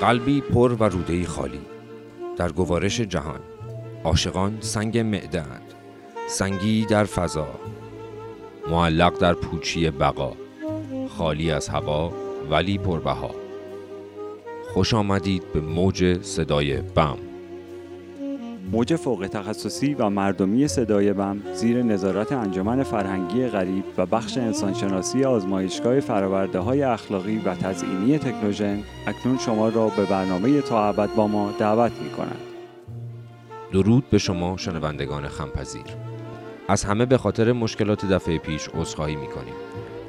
قلبی پر و رودهی خالی. در گوارش جهان عاشقان سنگ معده اند سنگی در فضا معلق در پوچی بقا. خالی از هوا ولی پربها. خوش آمدید به موج صدای بم. موج فوق تخصصی و مردمی صدای بم زیر نظارت انجمن فرهنگی غریب و بخش انسانشناسی آزمایشگاه فراورده های اخلاقی و تزئینی تکنوژن اکنون شما را به برنامه تا ابد با ما دعوت می کند. درود به شما شنوندگان خمپذیر از همه به خاطر مشکلات دفعه پیش عذرخواهی می کنیم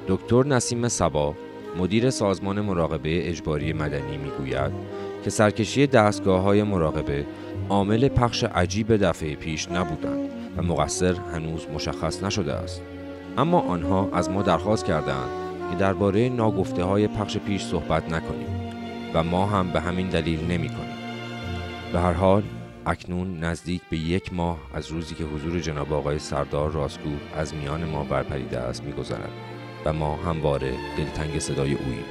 دکتر نسیم سبا مدیر سازمان مراقبه اجباری مدنی می‌گوید که سرکشی دستگاه های مراقبه عامل پخش عجیب دفعه پیش نبودند و مقصر هنوز مشخص نشده است اما آنها از ما درخواست کردند که درباره ناگفته های پخش پیش صحبت نکنیم و ما هم به همین دلیل نمی کنیم. به هر حال اکنون نزدیک به یک ماه از روزی که حضور جناب آقای سردار راستگو از میان ما برپریده است میگذرد و ما همواره دلتنگ صدای اوییم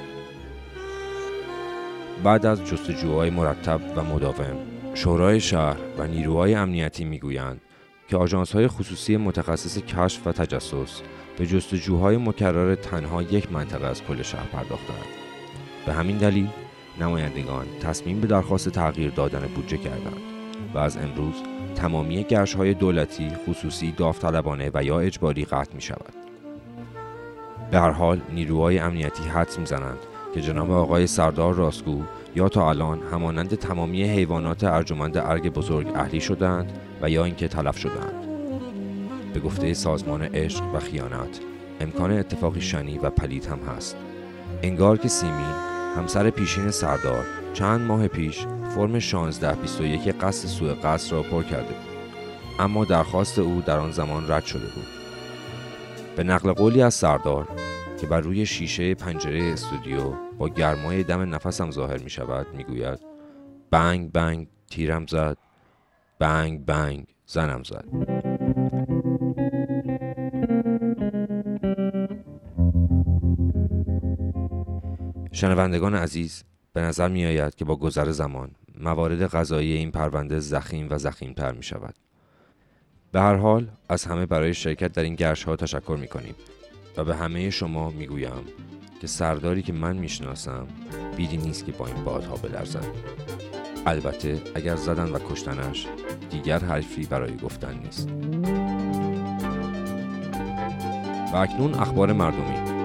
بعد از جستجوهای مرتب و مداوم شورای شهر و نیروهای امنیتی می‌گویند که آژانس های خصوصی متخصص کشف و تجسس به جستجوهای مکرر تنها یک منطقه از کل شهر پرداختند. به همین دلیل نمایندگان تصمیم به درخواست تغییر دادن بودجه کردند و از امروز تمامی گرش های دولتی خصوصی داوطلبانه و یا اجباری قطع می شود. به هر حال نیروهای امنیتی حدس می‌زنند که جناب آقای سردار راستگو یا تا الان همانند تمامی حیوانات ارجمند ارگ بزرگ اهلی شدند و یا اینکه تلف شدند. به گفته سازمان عشق و خیانت امکان اتفاقی شنی و پلید هم هست. انگار که سیمین همسر پیشین سردار چند ماه پیش فرم 1621 قصد سوء قصد را پر کرده بود. اما درخواست او در آن زمان رد شده بود. به نقل قولی از سردار که بر روی شیشه پنجره استودیو با گرمای دم نفسم ظاهر می شود می گوید بنگ بنگ تیرم زد. بنگ بنگ زنم زد. شنوندگان عزیز به نظر می آید که با گذر زمان موارد غذایی این پرونده زخیم و زخیمتر می شود به هر حال از همه برای شرکت در این گرش ها تشکر می کنیم و به همه شما می گویم که سرداری که من می‌شناسم بیدی نیست که با این بادها بلرزد. البته اگر زدن و کشتنش دیگر حرفی برای گفتن نیست. و اکنون اخبار مردمی.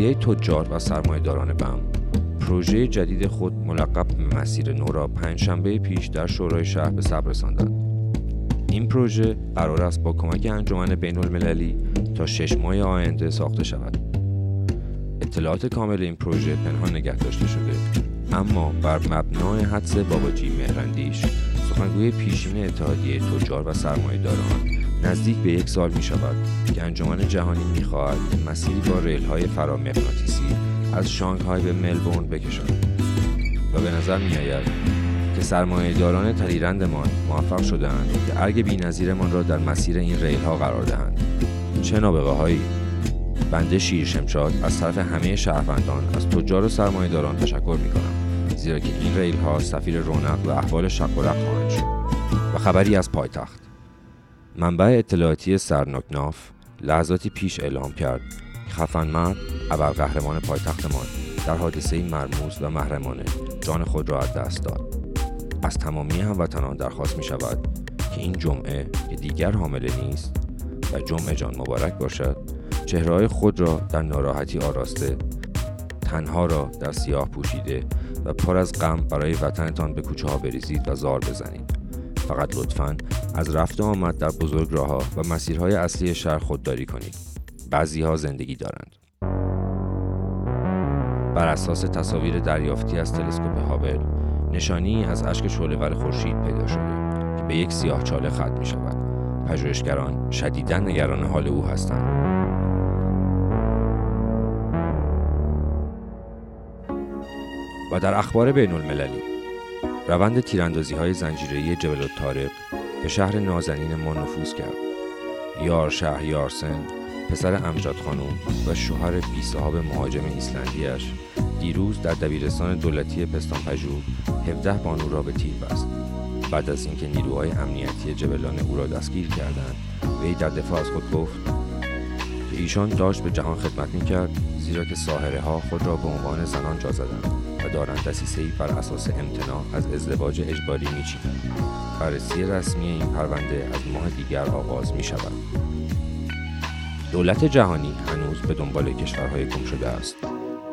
اتحادیه تجار و سرمایهداران بم. پروژه جدید خود ملقب به مسیر نو را پنجشنبه پیش در شورای شهر به صبر رساندند. این پروژه قرار است با کمک انجمن بین المللی تا شش ماه آینده ساخته شود. اطلاعات کامل این پروژه پنهان نگه داشته شده. اما بر مبنای حدس باباجی مهرندیش سخنگوی پیشین اتحادیه تجار و سرمایهداران نزدیک به یک سال می شود که انجمن جهانی می خواهد مسیری با ریل های فرامغناطیسی از شانگهای به ملبورن بکشد و به نظر می آید که سرمایهداران تلیرندمان موفق شدهاند که ارگ بینظیرمان را در مسیر این ریل ها قرار دهند. چه نابغه هایی بنده شیر شمشاد از طرف همه شهروندان از تجار و سرمایهداران تشکر می کنم زیرا که این ریل ها سفیر رونق و احوال شق و خواهند شد. و خبری از پایتخت. منبع اطلاعاتی سرنکناف لحظاتی پیش اعلام کرد. خفن مرد ابرقهرمان پایتختمان در حادثه مرموز و محرمانه جان خود را از دست داد. از تمامی هموطنان درخواست می شود که این جمعه که دیگر حامله نیست و جمعه جان مبارک باشد چهرهای خود را در ناراحتی آراسته تنها را در سیاه پوشیده و پر از غم برای وطنتان به کوچه ها بریزید و زار بزنید. فقط لطفا از رفت و آمد در بزرگ راهها و مسیرهای اصلی شهر خودداری کنید. بعضی ها زندگی دارند. بر اساس تصاویر دریافتی از تلسکوپ هابل نشانی از اشک شعلهور خورشید پیدا شده که به یک سیاه چاله ختم می شود پژوهشگران شدیدا نگران حال او هستند. و در اخبار بین المللی روند تیراندازی های زنجیره‌ای جبل الطارق به شهر نازنین ما نفوذ کرد. یار شهر یارسن پسر امجاد خانم و شوهر بی صاحب مهاجم ایسلندیش دیروز در دبیرستان دولتی پستان پژوه 17 بانو را به تیر بست. بعد از اینکه نیروهای امنیتی جبلان او را دستگیر کردند وی در دفاع از خود گفت که ایشان داشت به جهان خدمت می کرد زیرا که ساهره ها خود را به عنوان زنان جا زدند. و دارند دسیسه بر اساس امتناع از ازدواج اجباری می بررسی رسمی این پرونده از ماه دیگر آغاز می شود. دولت جهانی هنوز به دنبال کشورهای گم شده است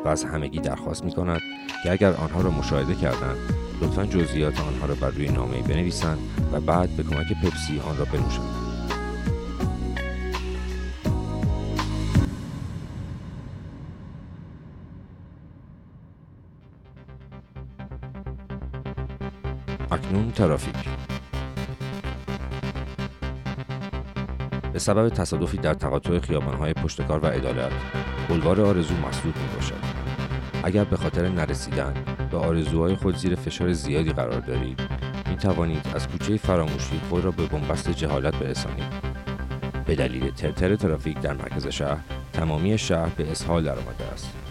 و از همگی درخواست می کند که اگر آنها را مشاهده کردند لطفا جزئیات آنها را بر روی نامه بنویسند و بعد به کمک پپسی آن را بنوشند اکنون ترافیک. به سبب تصادفی در تقاطع خیابانهای پشتکار و عدالت بلوار آرزو مسدود می باشد اگر به خاطر نرسیدن به آرزوهای خود زیر فشار زیادی قرار دارید می توانید از کوچه فراموشی خود را به بنبست جهالت برسانید. به دلیل ترتر ترافیک در مرکز شهر تمامی شهر به اسهال درآمده است.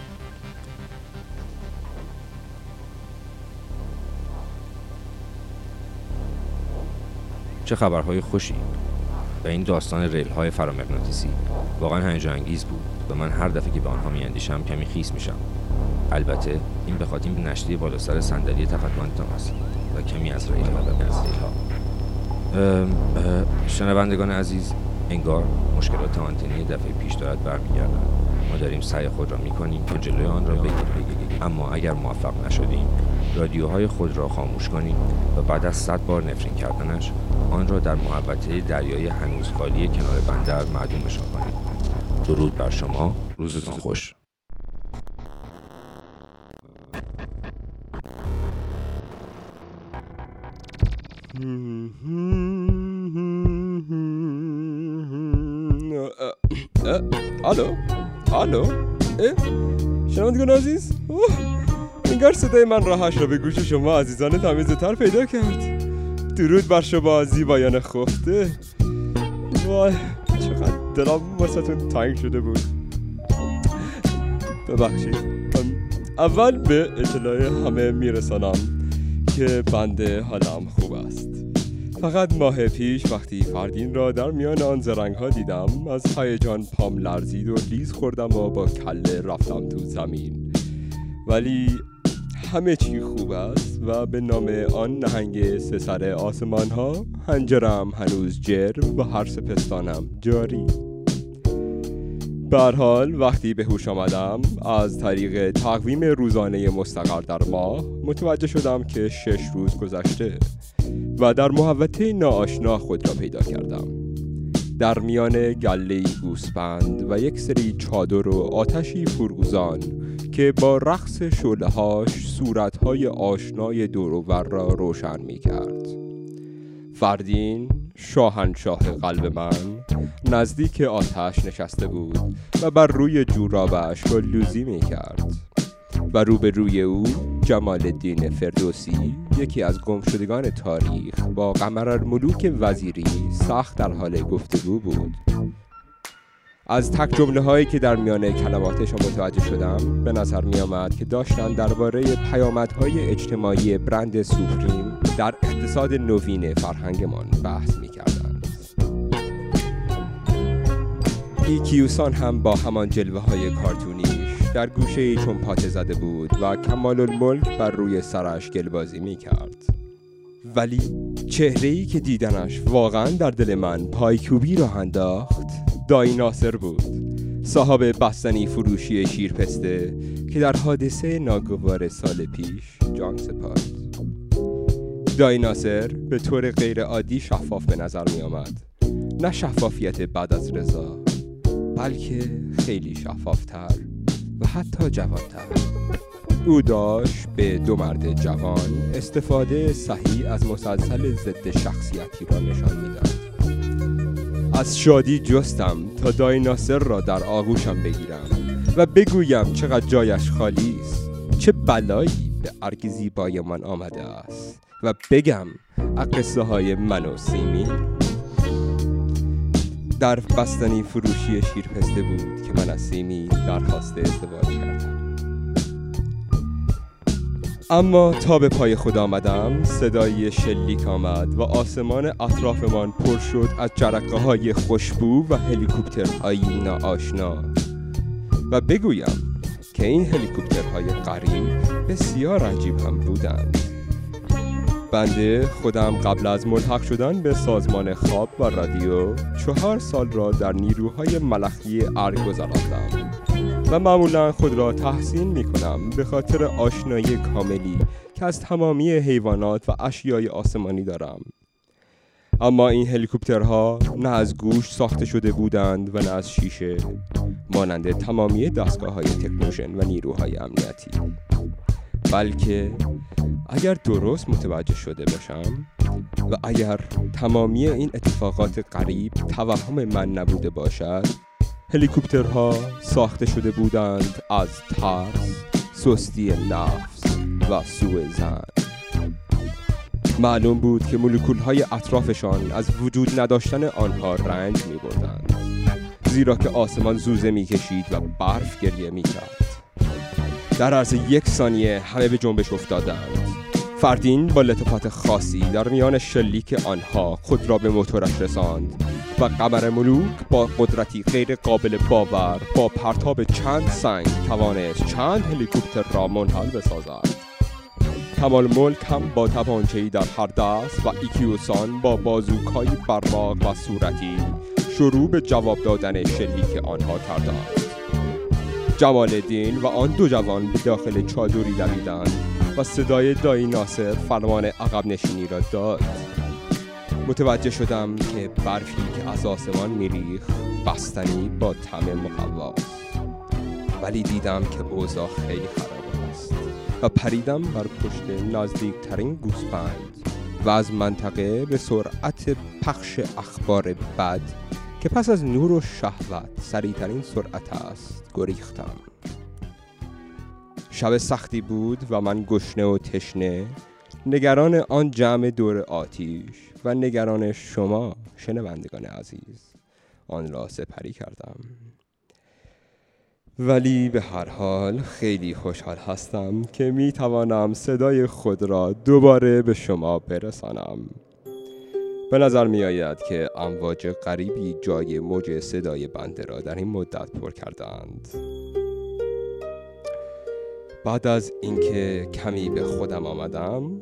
چه خبرهای خوشی. و این داستان ریل های فرامغناطیسی واقعا هیجان انگیز بود و من هر دفعه که به آنها میاندیشم کمی خیس میشم. البته این به خاطر نشتی بالا سر صندلی تفتمندتان است و کمی از ریل ها از ریل ها شنوندگان عزیز انگار مشکلات آنتنی دفعه پیش دارد برمیگردد ما داریم سعی خود را می‌کنیم که جلوی آن را بگیریم. اما اگر موفق نشدیم رادیوهای خود را خاموش کنید و بعد از صد بار نفرین کردنش آن را در محبته دریای هنوز خالی کنار بندر معدومشان کنید درود بر شما. روزتان خوش. الو الو شنوندگان عزیز؟ انگار صدای من راهش را به گوش شما عزیزان تر پیدا کرد. درود بر شما زیبایان خفته. وای چقدر دلم واسهتون تنگ شده بود. ببخشید. اول به اطلاع همه میرسانم که بنده حالم خوب است. فقط ماه پیش وقتی فردین را در میان آن زرنگ ها دیدم از هیجان پام لرزید و لیز خوردم و با کله رفتم تو زمین. ولی همه چی خوب است و به نام آن نهنگ سه سر آسمان ها هنجرم هنوز جرم و هر سپستانم جاری. حال وقتی به هوش آمدم از طریق تقویم روزانه مستقر در ماه متوجه شدم که شش روز گذشته و در محوطه ناآشنا خود را پیدا کردم. در میان گله گوسپند و یک سری چادر و آتشی فرگوزان که با رقص شلهاش صورتهای آشنای دوروبر را روشن می کرد فردین شاهنشاه قلب من نزدیک آتش نشسته بود و بر روی جورابش لوزی می کرد و روبروی او جمال الدین فردوسی یکی از گمشدگان تاریخ با قمر الملوک وزیری سخت در حال گفتگو بود. از تک جمله هایی که در میان کلماتشان متوجه شدم به نظر می آمد که داشتن درباره پیامدهای اجتماعی برند سوپریم در اقتصاد نوین فرهنگمان بحث می کردند. ایکیوسان هم با همان جلوه های کارتونیش در گوشه چون پاته زده بود و کمال الملک بر روی سرش گلبازی می کرد. ولی چهره ای که دیدنش واقعا در دل من پایکوبی را انداخت دایی بود. صاحب بستنی فروشی شیرپسته که در حادثه ناگوار سال پیش جان سپاد دایی به طور غیر عادی شفاف به نظر می آمد. نه شفافیت بعد از رضا بلکه خیلی شفافتر و حتی جوانتر. او داشت به دو مرد جوان استفاده صحیح از مسلسل ضد شخصیتی را نشان می‌داد. از شادی جستم تا دای ناصر را در آغوشم بگیرم و بگویم چقدر جایش خالی است. چه بلایی به ارگ زیبای من آمده است و بگم قصه های من و سیمی. در بستنی فروشی شیرپسته بود که من از سیمی درخواست ازدواج کردم. اما تا به پای خود آمدم صدایی شلیک آمد و آسمان اطرافمان پر شد از جرقه های خوشبو و هلیکوپترهایی ناآشنا. و بگویم که این هلیکوپترهای غریب بسیار عجیب هم بودند. بنده خودم قبل از ملحق شدن به سازمان خواب و رادیو چهار سال را در نیروهای ملخی ارگ گذراندم. و معمولا خود را تحسین می کنم به خاطر آشنایی کاملی که از تمامی حیوانات و اشیای آسمانی دارم. اما این هلیکوپترها نه از گوش ساخته شده بودند و نه از شیشه مانند تمامی دستگاه های تکنوشن و نیروهای امنیتی. بلکه اگر درست متوجه شده باشم و اگر تمامی این اتفاقات غریب توهم من نبوده باشد هلیکوپترها ساخته شده بودند از ترس سستی نفس و سوء زن. معلوم بود که مولکول های اطرافشان از وجود نداشتن آنها رنج می بردند زیرا که آسمان زوزه می کشید و برف گریه می کرد در عرض یک ثانیه همه به جنبش افتادند. فردین با لطفات خاصی در میان شلیک آنها خود را به موتورش رساند. و قمر ملوک با قدرتی غیر قابل باور با پرتاب چند سنگ توانست چند هلیکوپتر را منحل بسازد. کمال ملک هم با تپانچهی در هر دست و ایکیوسان با بازوکایی براق و صورتی شروع به جواب دادن شلیک آنها کردند. جمال الدین و آن دو جوان به داخل چادری دویدند و صدای دایی ناصر فرمان عقب نشینی را داد. متوجه شدم که برفی که از آسمان میریخ بستنی با طعم مقواست ولی دیدم که اوضاع خیلی خراب است و پریدم بر پشت نزدیکترین گوسپند و از منطقه به سرعت پخش اخبار بد که پس از نور و شهوت سریعترین سرعت است گریختم. شب سختی بود و من گشنه و تشنه نگران آن جمع دور آتیش و نگران شما شنوندگان عزیز آن را سپری کردم. ولی به هر حال خیلی خوشحال هستم که می توانم صدای خود را دوباره به شما برسانم. به نظر می آید که امواج غریبی جای موج صدای بنده را در این مدت پر کردند. بعد از اینکه کمی به خودم آمدم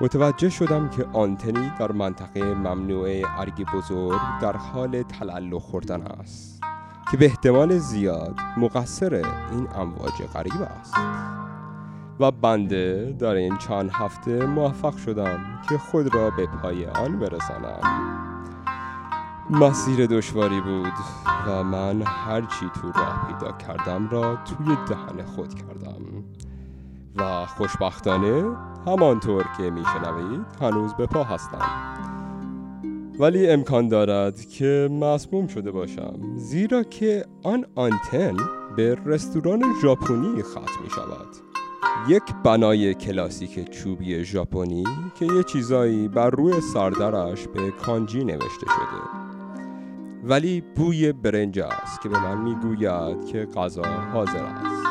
متوجه شدم که آنتنی در منطقه ممنوع ارگ بزرگ در حال تلالو خوردن است که به احتمال زیاد مقصر این امواج غریب است. و بنده در این چند هفته موفق شدم که خود را به پای آن برسانم. مسیر دشواری بود و من هرچی تو راه پیدا کردم را توی دهن خود کردم. و خوشبختانه همانطور که میشنوید هنوز به پا هستم. ولی امکان دارد که مسموم شده باشم زیرا که آن آنتن به رستوران ژاپنی ختم می شود یک بنای کلاسیک چوبی ژاپنی که یه چیزایی بر روی سردرش به کانجی نوشته شده. ولی بوی برنج است که به من می‌گوید که غذا حاضر است.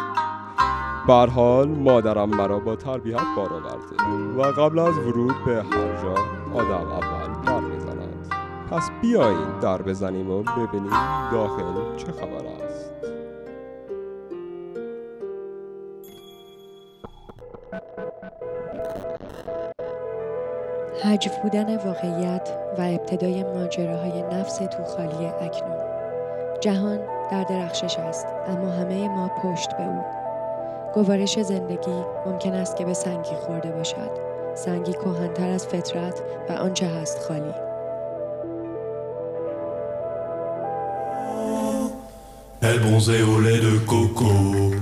بر حال مادرم مرا با تربیت بار آورده و قبل از ورود به هر جا آدم اول در می‌زند. پس بیایید در بزنیم و ببینیم داخل چه خبر است. حجف بودن واقعیت و ابتدای ماجراهای نفس خالی اکنون. جهان در درخشش است اما همه ما پشت به او. گوارش زندگی ممکن است که به سنگی خورده باشد سنگی کهنتر از فطرت و آنچه هست خالی au lait.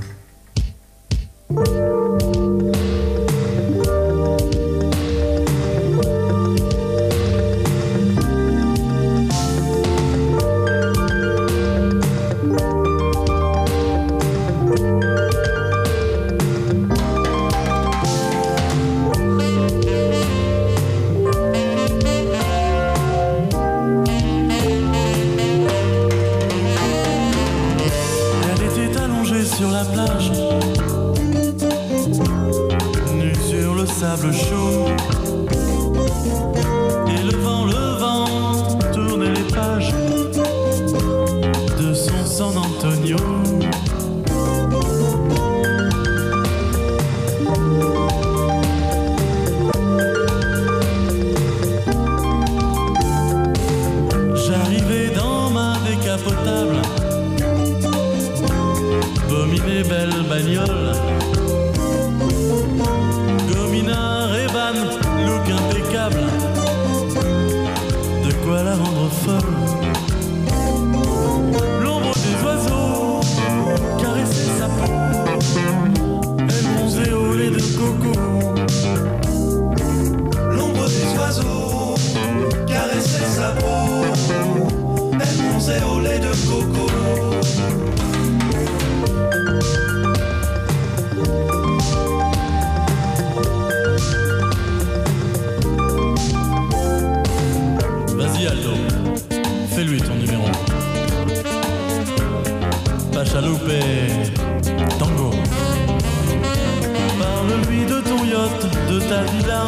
celui de ton yacht, de ta villa,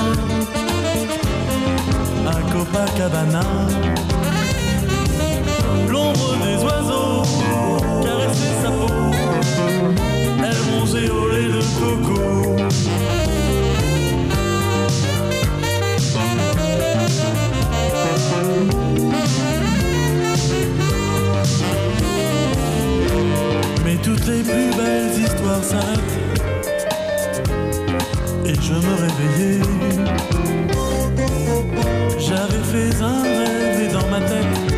à Copacabana. L'ombre des oiseaux caressait sa peau, elle mangeait au lait de coco. Mais toutes les plus belles histoires s'arrêtent je me réveillais. J'avais fait un rêve et dans ma tête